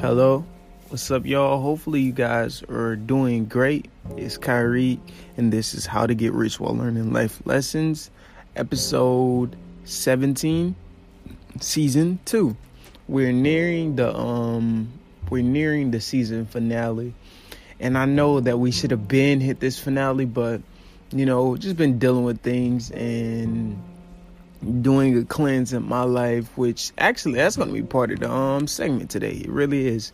Hello, what's up, y'all? Hopefully, you guys are doing great. It's Kyrie, and this is How to Get Rich While Learning Life Lessons, episode 17, season 2. We're nearing the um we're nearing the season finale. And I know that we should have been hit this finale, but you know, just been dealing with things and doing a cleanse in my life, which actually that's gonna be part of the um segment today. It really is.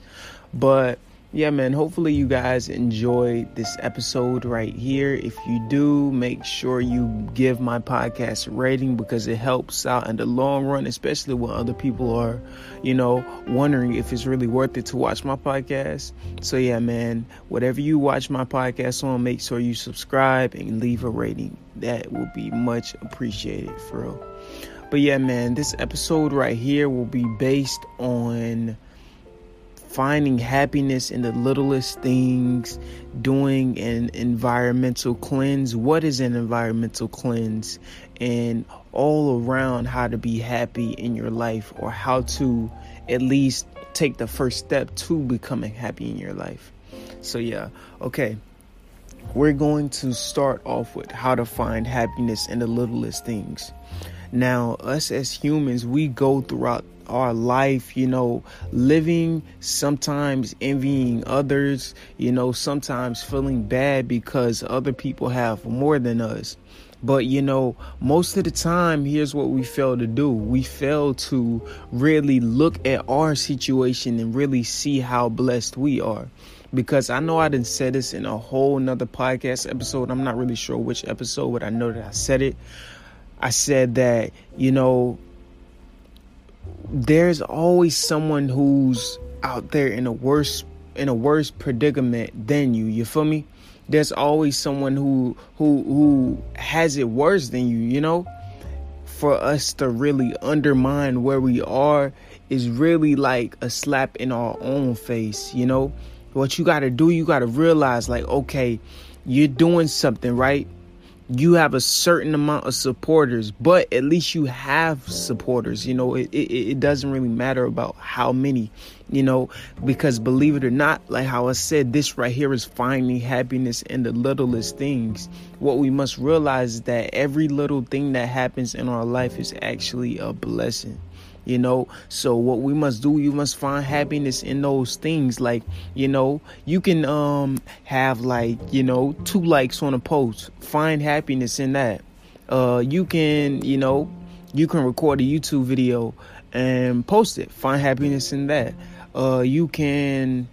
But yeah, man, hopefully you guys enjoyed this episode right here. If you do, make sure you give my podcast a rating because it helps out in the long run, especially when other people are, you know, wondering if it's really worth it to watch my podcast. So yeah, man, whatever you watch my podcast on, make sure you subscribe and leave a rating. That will be much appreciated for real. But yeah, man, this episode right here will be based on finding happiness in the littlest things, doing an environmental cleanse. What is an environmental cleanse? And all around how to be happy in your life or how to at least take the first step to becoming happy in your life. So, yeah, okay. We're going to start off with how to find happiness in the littlest things. Now, us as humans, we go throughout our life, you know, living, sometimes envying others, you know, sometimes feeling bad because other people have more than us. But you know, most of the time, here's what we fail to do we fail to really look at our situation and really see how blessed we are. Because I know I didn't say this in a whole nother podcast episode. I'm not really sure which episode, but I know that I said it. I said that, you know, there's always someone who's out there in a worse in a worse predicament than you. You feel me? There's always someone who who who has it worse than you, you know? For us to really undermine where we are is really like a slap in our own face, you know? What you got to do, you got to realize like okay, you're doing something, right? You have a certain amount of supporters, but at least you have supporters. You know, it, it, it, doesn't really matter about how many, you know, because believe it or not, like how I said, this right here is finding happiness in the littlest things. What we must realize is that every little thing that happens in our life is actually a blessing you know? So what we must do you must find happiness in those things. Like you know you can um have like you know two likes on a post. Find happiness in that. Uh you can you know you can record a youtube video and post it. Find happiness in that. Uh you can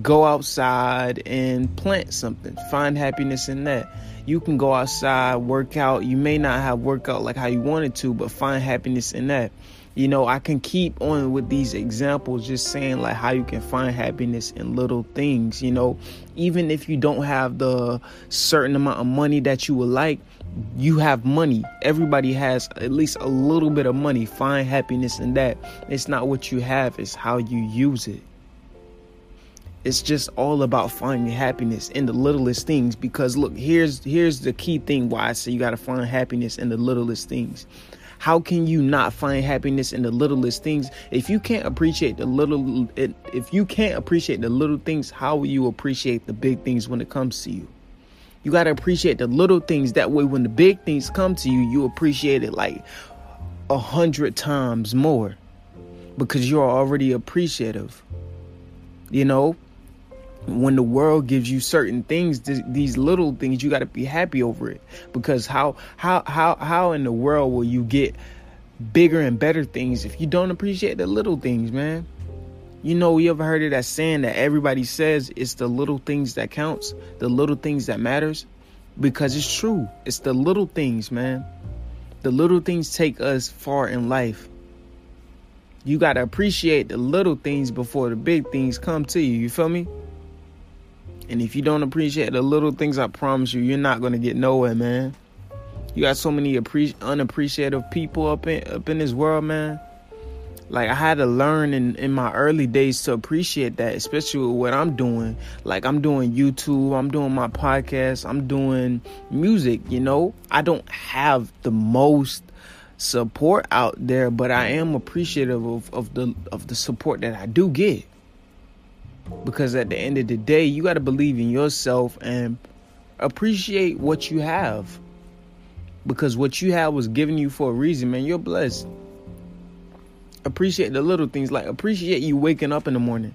go outside and plant something. Find happiness in that. You can go outside work out. You may not have workout like how you wanted to but find happiness in that you know, I can keep on with these examples, just saying like how you can find happiness in little things. You know, even if you don't have the certain amount of money that you would like, you have money. Everybody has at least a little bit of money. Find happiness in that. It's not what you have, it's how you use it. It's just all about finding happiness in the littlest things because look, here's here's the key thing why I say you got to find happiness in the littlest things how can you not find happiness in the littlest things? If you can't appreciate the little, if you can't appreciate the little things, how will you appreciate the big things when it comes to you? You got to appreciate the little things. That way, when the big things come to you, you appreciate it like a hundred times more because you're already appreciative. You know, when the world gives you certain things th- these little things you got to be happy over it. Because how how how how in the world will you get bigger and better things if you don't appreciate the little things man? You know you ever heard of that saying that everybody says it's the little things that counts the little things that matters? Because it's true. It's the little things man. The little things take us far in life. You got to appreciate the little things before the big things come to you. You feel me and if you don't appreciate the little things, I promise you, you're not gonna get nowhere, man. You got so many appre- unappreciative people up in up in this world, man. Like I had to learn in, in my early days to appreciate that, especially with what I'm doing. Like I'm doing YouTube, I'm doing my podcast, I'm doing music, you know. I don't have the most support out there, but I am appreciative of, of the of the support that I do get. Because at the end of the day, you got to believe in yourself and appreciate what you have. Because what you have was given you for a reason, man. You're blessed. Appreciate the little things, like appreciate you waking up in the morning.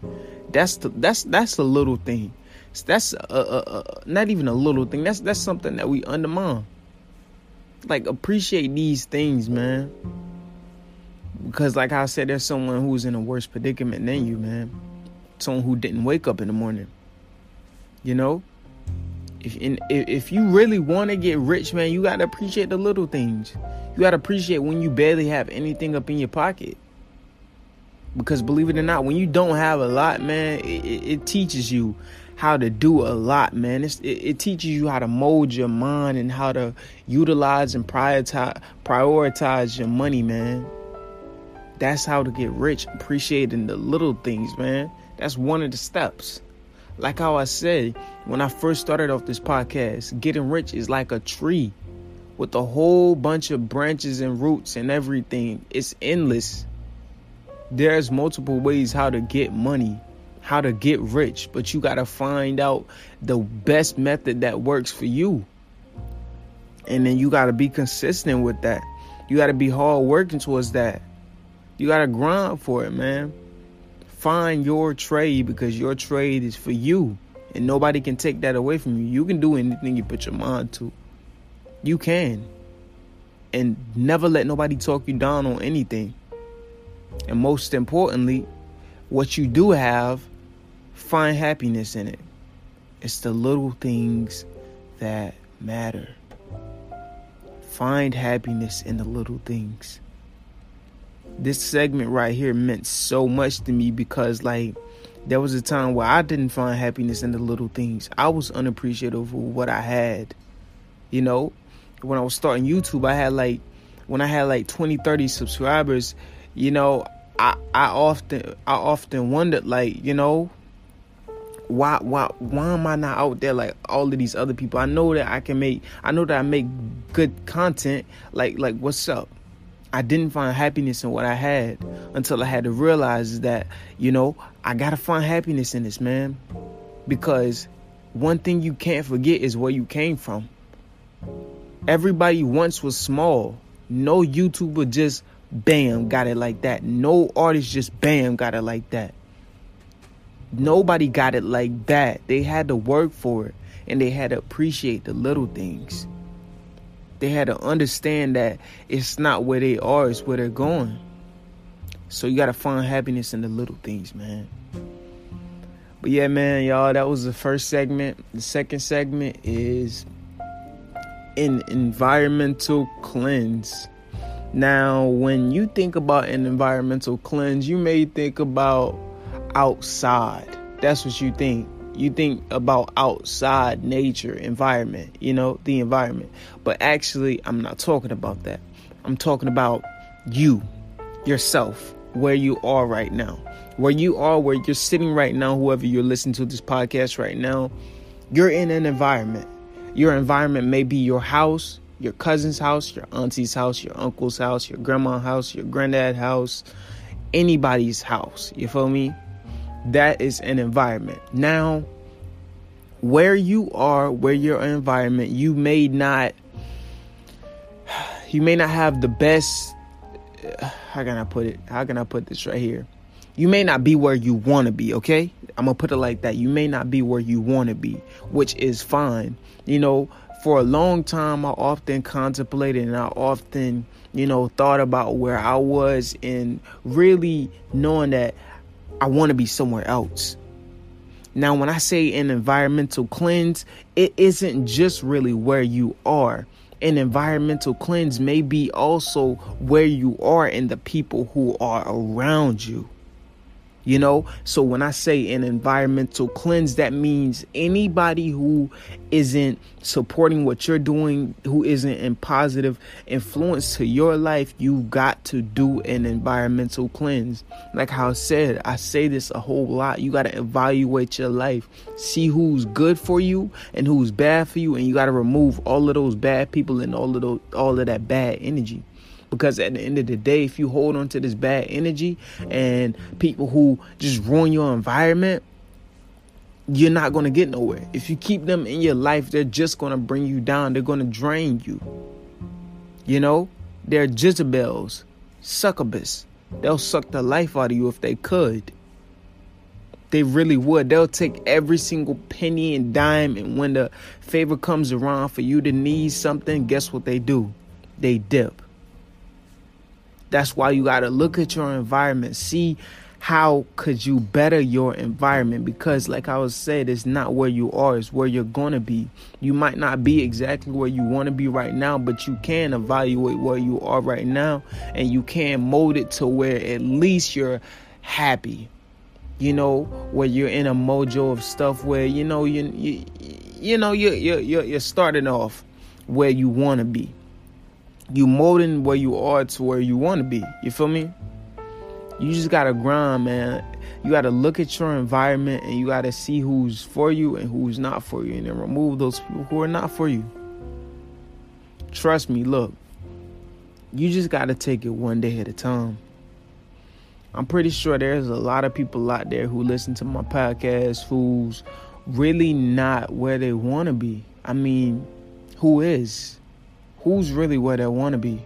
That's the that's that's the little thing. That's a, a, a, not even a little thing. That's that's something that we undermine. Like appreciate these things, man. Because like I said, there's someone who's in a worse predicament than you, man. Someone who didn't wake up in the morning. You know? If if you really want to get rich, man, you gotta appreciate the little things. You gotta appreciate when you barely have anything up in your pocket. Because believe it or not, when you don't have a lot, man, it, it teaches you how to do a lot, man. It, it, teaches you how to mold your mind and how to utilize and prioritize prioritize your money, man. That's how to get rich, appreciating the little things, man. That's one of the steps. Like how I said when I first started off this podcast, getting rich is like a tree with a whole bunch of branches and roots and everything. It's endless. There's multiple ways how to get money, how to get rich, but you got to find out the best method that works for you. And then you got to be consistent with that. You got to be hard working towards that. You got to grind for it, man. Find your trade because your trade is for you and nobody can take that away from you. You can do anything you put your mind to. You can. And never let nobody talk you down on anything. And most importantly, what you do have, find happiness in it. It's the little things that matter. Find happiness in the little things this segment right here meant so much to me because like there was a time where I didn't find happiness in the little things. I was unappreciative of what I had. You know, when I was starting YouTube, I had like when I had like 20, 30 subscribers, you know, I I often I often wondered like, you know, why why why am I not out there like all of these other people? I know that I can make I know that I make good content. Like like what's up? I didn't find happiness in what I had until I had to realize that, you know, I got to find happiness in this, man. Because one thing you can't forget is where you came from. Everybody once was small. No YouTuber just bam got it like that. No artist just bam got it like that. Nobody got it like that. They had to work for it and they had to appreciate the little things. They had to understand that it's not where they are, it's where they're going. So you gotta find happiness in the little things, man. But yeah, man, y'all, that was the first segment. The second segment is an environmental cleanse. Now, when you think about an environmental cleanse, you may think about outside. That's what you think you think about outside nature, environment, you know, the environment. But actually, I'm not talking about that. I'm talking about you, yourself, where you are right now. Where you are, where you're sitting right now, whoever you're listening to this podcast right now, you're in an environment. Your environment may be your house, your cousin's house, your auntie's house, your uncle's house, your grandma's house, your granddad's house, anybody's house. You feel me? That is an environment. Now, where you are, where your environment, you may not you may not have the best how can I put it? How can I put this right here? You may not be where you want to be, okay? I'm going to put it like that. You may not be where you want to be, which is fine. You know, for a long time I often contemplated and I often, you know, thought about where I was and really knowing that I want to be somewhere else. Now, when I say an environmental cleanse, it isn't just really where you are. An environmental cleanse may be also where you are and the people who are around you. You know, so when I say an environmental cleanse, that means anybody who isn't supporting what you're doing, who isn't in positive influence to your life, you got to do an environmental cleanse. Like how I said, I say this a whole lot. You got to evaluate your life, see who's good for you and who's bad for you, and you got to remove all of those bad people and all of those, all of that bad energy. Because at the end of the day, if you hold on to this bad energy and people who just ruin your environment, you're not going to get nowhere. If you keep them in your life, they're just going to bring you down. They're going to drain you. You know, they're Jezebels, succubus. They'll suck the life out of you if they could. They really would. They'll take every single penny and dime, and when the favor comes around for you to need something, guess what they do? They dip. That's why you got to look at your environment, see how could you better your environment? Because like i was said it's not where you are it's where you're gonna be. You might not be exactly where you want to be right now but you can evaluate where you are right now and you can mold it to where at least you're happy. You know where you're in a mojo of stuff where you know you you, you know you're, you're you're starting off where you want to be you molding where you are to where you want to be you feel me you just gotta grind, man. You gotta look at your environment and you gotta see who's for you and who's not for you, and then remove those people who are not for you. Trust me, look, you just gotta take it one day at a time. I'm pretty sure there's a lot of people out there who listen to my podcast who's really not where they wanna be. I mean, who is? Who's really where they wanna be?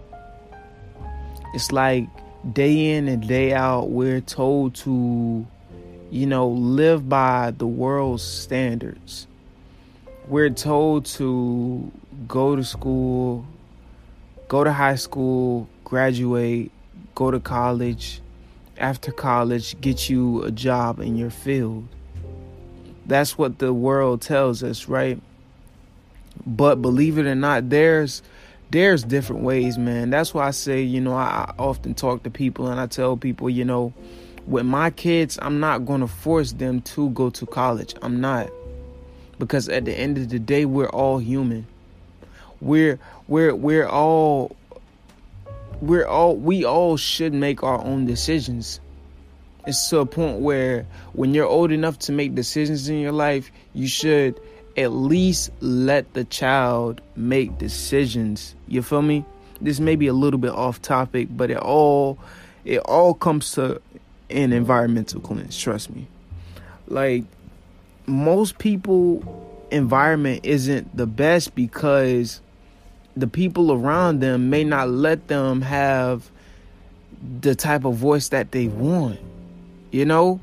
It's like day in and day out, we're told to, you know, live by the world's standards. We're told to go to school, go to high school, graduate, go to college, after college, get you a job in your field. That's what the world tells us, right? But believe it or not, there's there's different ways, man. That's why I say, you know, I often talk to people and I tell people, you know, with my kids, I'm not going to force them to go to college. I'm not. Because at the end of the day, we're all human. We're we're we're all we're all we all should make our own decisions. It's to a point where when you're old enough to make decisions in your life, you should at least let the child make decisions. You feel me? This may be a little bit off topic, but it all it all comes to an environmental cleanse, trust me. Like most people environment isn't the best because the people around them may not let them have the type of voice that they want. You know?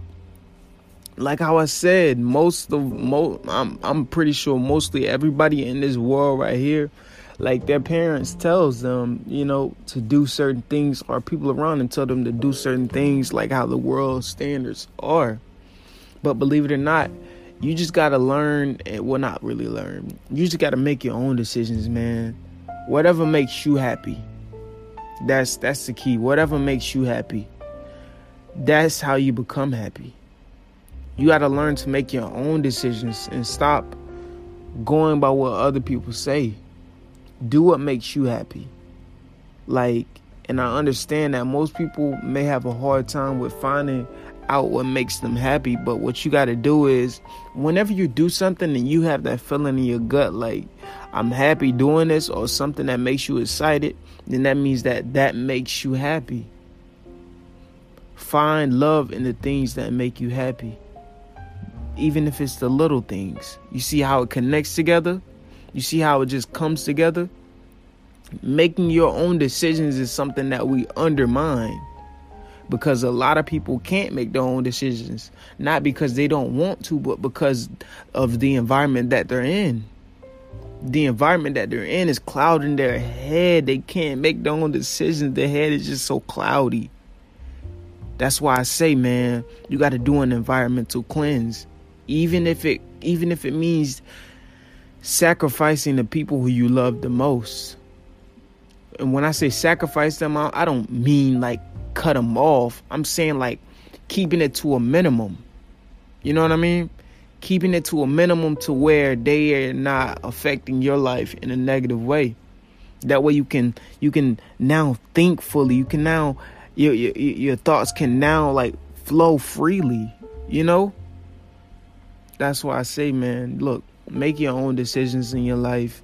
Like how I said, most of most I'm I'm pretty sure mostly everybody in this world right here, like their parents tells them, you know, to do certain things, or people around them tell them to do certain things, like how the world standards are. But believe it or not, you just gotta learn. Eh, well, not really learn. You just gotta make your own decisions, man. Whatever makes you happy. That's that's the key. Whatever makes you happy. That's how you become happy. You got to learn to make your own decisions and stop going by what other people say. Do what makes you happy. Like, and I understand that most people may have a hard time with finding out what makes them happy, but what you got to do is whenever you do something and you have that feeling in your gut like I'm happy doing this or something that makes you excited, then that means that that makes you happy. Find love in the things that make you happy even if it's the little things. You see how it connects together? You see how it just comes together? Making your own decisions is something that we undermine because a lot of people can't make their own decisions, not because they don't want to, but because of the environment that they're in. The environment that they're in is clouding their head. They can't make their own decisions. Their head is just so cloudy. That's why I say, man, you got to do an environmental cleanse even if it even if it means sacrificing the people who you love the most. And when I say sacrifice them, I don't mean like cut them off. I'm saying like keeping it to a minimum. You know what I mean? Keeping it to a minimum to where they are not affecting your life in a negative way. That way you can you can now think fully. You can now your your, your thoughts can now like flow freely. You know? That's why I say, man, look, make your own decisions in your life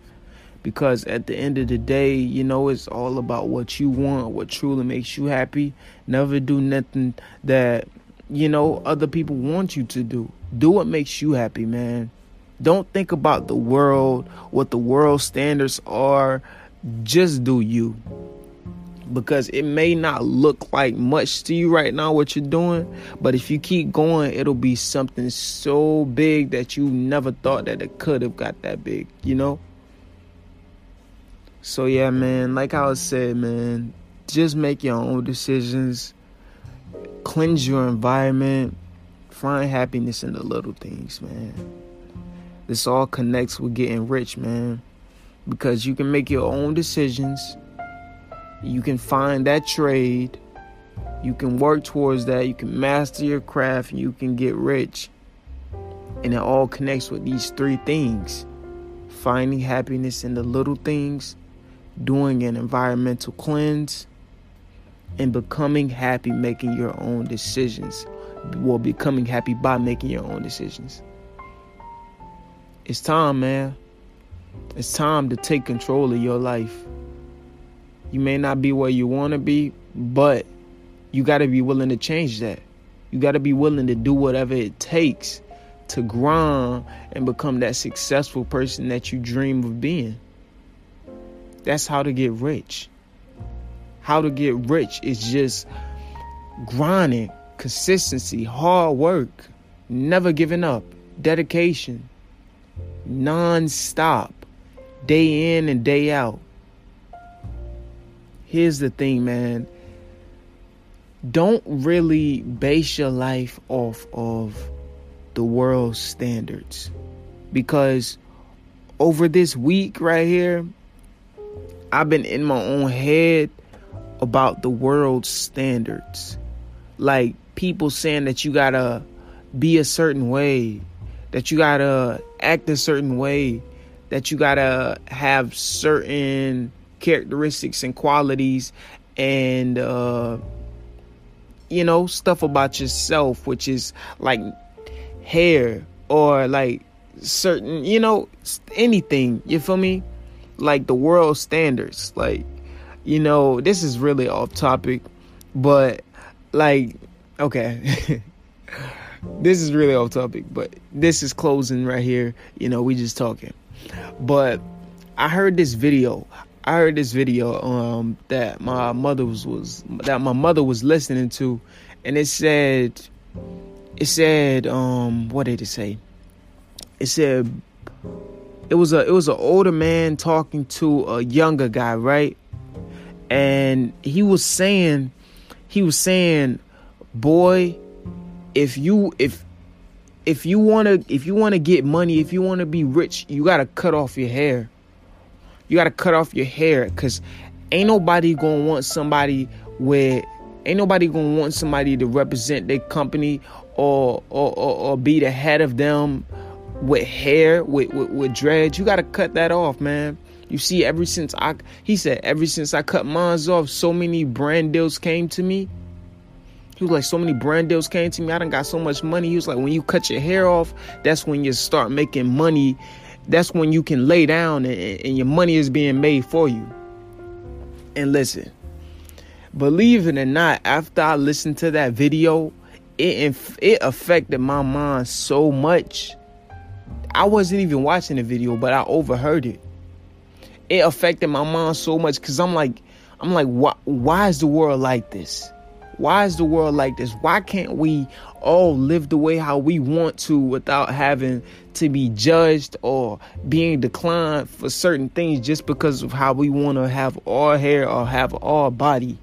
because at the end of the day, you know, it's all about what you want, what truly makes you happy. Never do nothing that, you know, other people want you to do. Do what makes you happy, man. Don't think about the world, what the world standards are. Just do you. Because it may not look like much to you right now what you're doing, but if you keep going, it'll be something so big that you never thought that it could have got that big, you know? So yeah, man, like I was said, man, just make your own decisions. Cleanse your environment. Find happiness in the little things, man. This all connects with getting rich, man. Because you can make your own decisions. You can find that trade. You can work towards that. You can master your craft you can get rich. And it all connects with these three things finding happiness in the little things, doing an environmental cleanse, and becoming happy making your own decisions. Well, becoming happy by making your own decisions. It's time, man. It's time to take control of your life. You may not be where you want to be, but you got to be willing to change that. You got to be willing to do whatever it takes to grind and become that successful person that you dream of being. That's how to get rich. How to get rich is just grinding, consistency, hard work, never giving up, dedication, non-stop, day in and day out. Here's the thing, man. Don't really base your life off of the world's standards. Because over this week right here, I've been in my own head about the world's standards. Like people saying that you gotta be a certain way, that you gotta act a certain way, that you gotta have certain characteristics and qualities and uh you know stuff about yourself which is like hair or like certain you know anything you feel me like the world standards like you know, this is really off topic, but like, okay. this is really off topic, but this is closing right here. You know, we just talking. But I heard this video. I heard this video um that my mother was, was that my mother was listening to and it said it said um what did it say? It said it was a it was an older man talking to a younger guy, right? and he was saying he was saying boy if you if if you want to if you want to get money if you want to be rich you got to cut off your hair you got to cut off your hair cuz ain't nobody to want somebody with ain't nobody to want somebody to represent their company or or, or, or be the head of them with hair with with, with dreads you got to cut that off man you see, ever since I, he said, ever since I cut mines off, so many brand deals came to me. He was like, so many brand deals came to me. I done got so much money. He was like, when you cut your hair off, that's when you start making money. That's when you can lay down and, and your money is being made for you. And listen, believe it or not, after I listened to that video, it it affected my mind so much. I wasn't even watching the video, but I overheard it it affected my mind so much because I'm like, I'm like, why, why is the world like this? Why is the world like this? Why can't we all live the way how we want to without having to be judged or being declined for certain things just because of how we want to have our hair or have our body?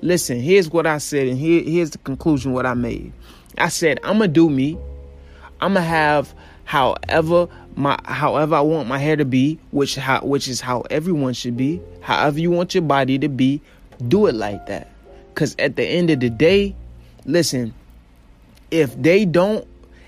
Listen, here's what I said, and here, here's the conclusion what I made. I said, I'm gonna do me. I'm gonna have however my however I want my hair to be, which how which is how everyone should be. However you want your body to be, do it like that. Cuz at the end of the day, listen, if they don't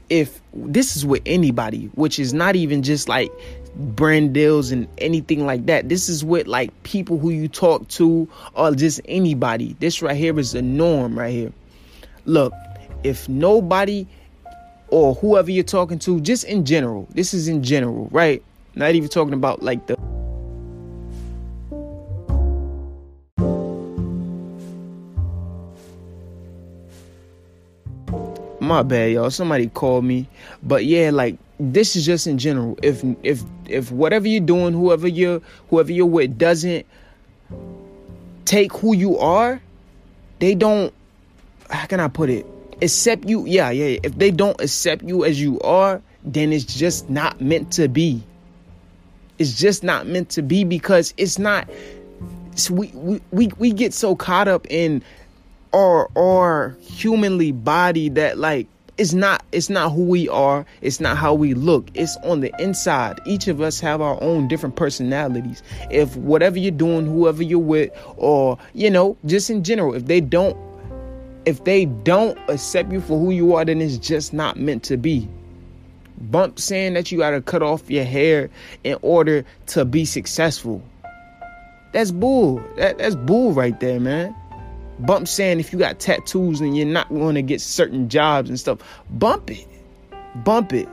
if this is with anybody, which is not even just like brand deals and anything like that. This is with like people who you talk to or just anybody. This right here is the norm right here. Look, if nobody or whoever you're talking to, just in general. This is in general, right? Not even talking about like the my bad, y'all. Somebody called me, but yeah, like this is just in general. If if if whatever you're doing, whoever you're whoever you're with doesn't take who you are, they don't. How can I put it? Accept you. Yeah, yeah. If they don't accept you as you are, then it's just not meant to be. It's just not meant to be because it's not. We, we we we get so caught up in our our humanly body that like it's not it's not who we are. It's not how we look. It's on the inside. Each of us have our own different personalities. If whatever you're doing whoever you're with or you know just in general if they don't if they don't accept you for who you are then it's just not meant to be. Bump saying that you gotta cut off your hair in order to be successful. That's bull. That, that's bull right there man Bump saying if you got tattoos and you're not going to get certain jobs and stuff, bump it. Bump it.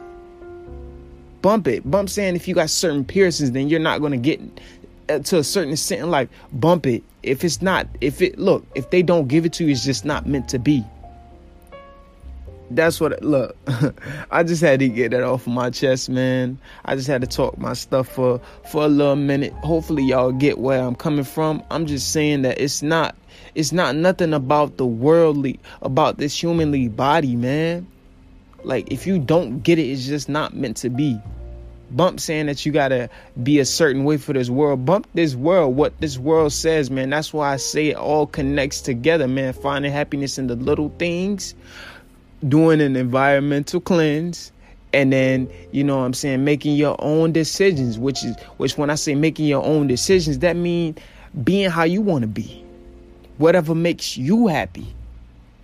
Bump it. Bump saying if you got certain piercings, then you're not going to get uh, to a certain extent in life. Bump it. If it's not, if it, look, if they don't give it to you, it's just not meant to be. That's what, look, I just had to get that off of my chest, man. I just had to talk my stuff for, for a little minute. Hopefully, y'all get where I'm coming from. I'm just saying that it's not it's not nothing about the worldly, about this humanly body, man. Like if you don't get it, it's just not meant to be. Bump saying that you gotta be a certain way for this world. Bump this world, what this world says, man. That's why I say it all connects together, man. Finding happiness in the little things, doing an environmental cleanse, and then you know what i'm saying making your own decisions which is which when i say making your own decisions that mean being how you want to be whatever makes you happy.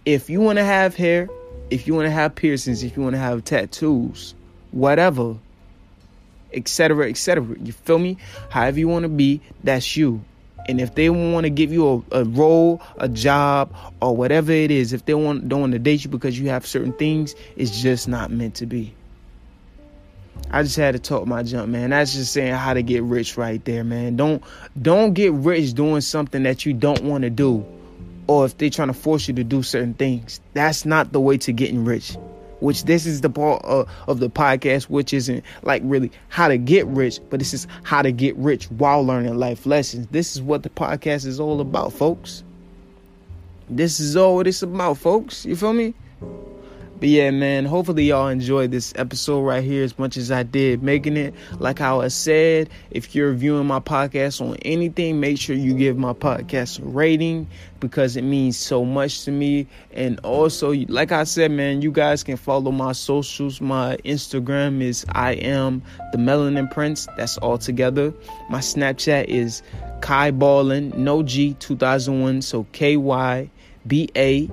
If you want to have hair, if you want to have piercings, if you want to have tattoos, whatever, etc., etc. You feel me? However you want to be, that's you. And if they want to give you a, a, role, a job, or whatever it is, if they want don't want to date you because you have certain things, it's just not meant to be. I just had to talk my jump, man. That's just saying how to get rich right there, man. Don't don't get rich doing something that you don't want to do. Or if they're trying to force you to do certain things. That's not the way to getting rich. Which this is the part of, of the podcast, which isn't like really how to get rich, but this is how to get rich while learning life lessons. This is what the podcast is all about, folks. This is all what it's about, folks. You feel me? But yeah, man, hopefully y'all enjoyed this episode right here as much as I did making it. Like how I said, if you're viewing my podcast on anything, make sure you give my podcast a rating because it means so much to me. And also, like I said, man, you guys can follow my socials. My Instagram is I am the Melanin Prince. That's all together. My Snapchat is Kai Ballin, no G 2001. So K Y B A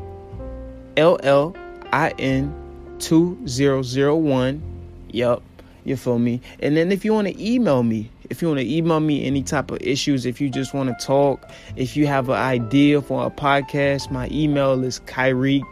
L L IN 2001. Yup, you feel me? And then if you want to email me, if you want to email me any type of issues, if you just want to talk, if you have an idea for a podcast, my email is Kyrie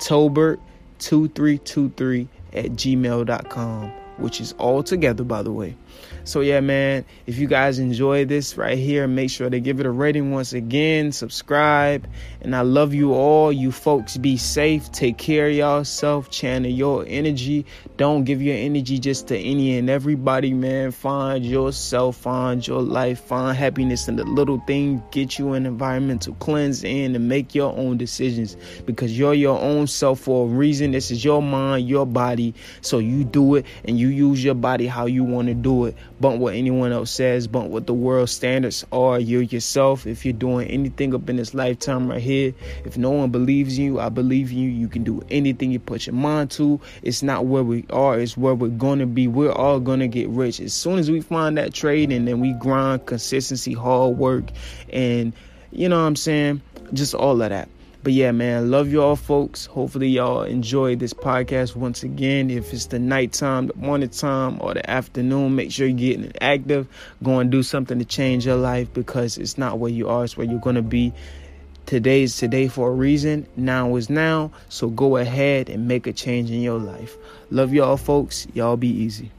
Tobert 2323 at gmail.com, which is all together, by the way. So yeah, man, if you guys enjoy this right here, make sure to give it a rating once again, subscribe, and I love you all. You folks be safe, take care of yourself, channel your energy. Don't give your energy just to any and everybody, man. Find yourself, find your life, find happiness in the little things. Get you an environmental cleanse in and make your own decisions because you're your own self for a reason. This is your mind, your body. So you do it and you use your body how you want to do it bump what anyone else says, bump what the world standards are. You yourself, if you're doing anything up in this lifetime right here, if no one believes you, I believe you. You can do anything you put your mind to. It's not where we are, it's where we're gonna be. We're all gonna get rich. As soon as we find that trade and then we grind consistency, hard work, and you know what I'm saying? Just all of that. But yeah, man, love y'all, folks. Hopefully, y'all enjoy this podcast once again. If it's the nighttime, the morning time, or the afternoon, make sure you're getting active. Go and do something to change your life because it's not where you are, it's where you're going to be. Today is today for a reason. Now is now. So go ahead and make a change in your life. Love y'all, folks. Y'all be easy.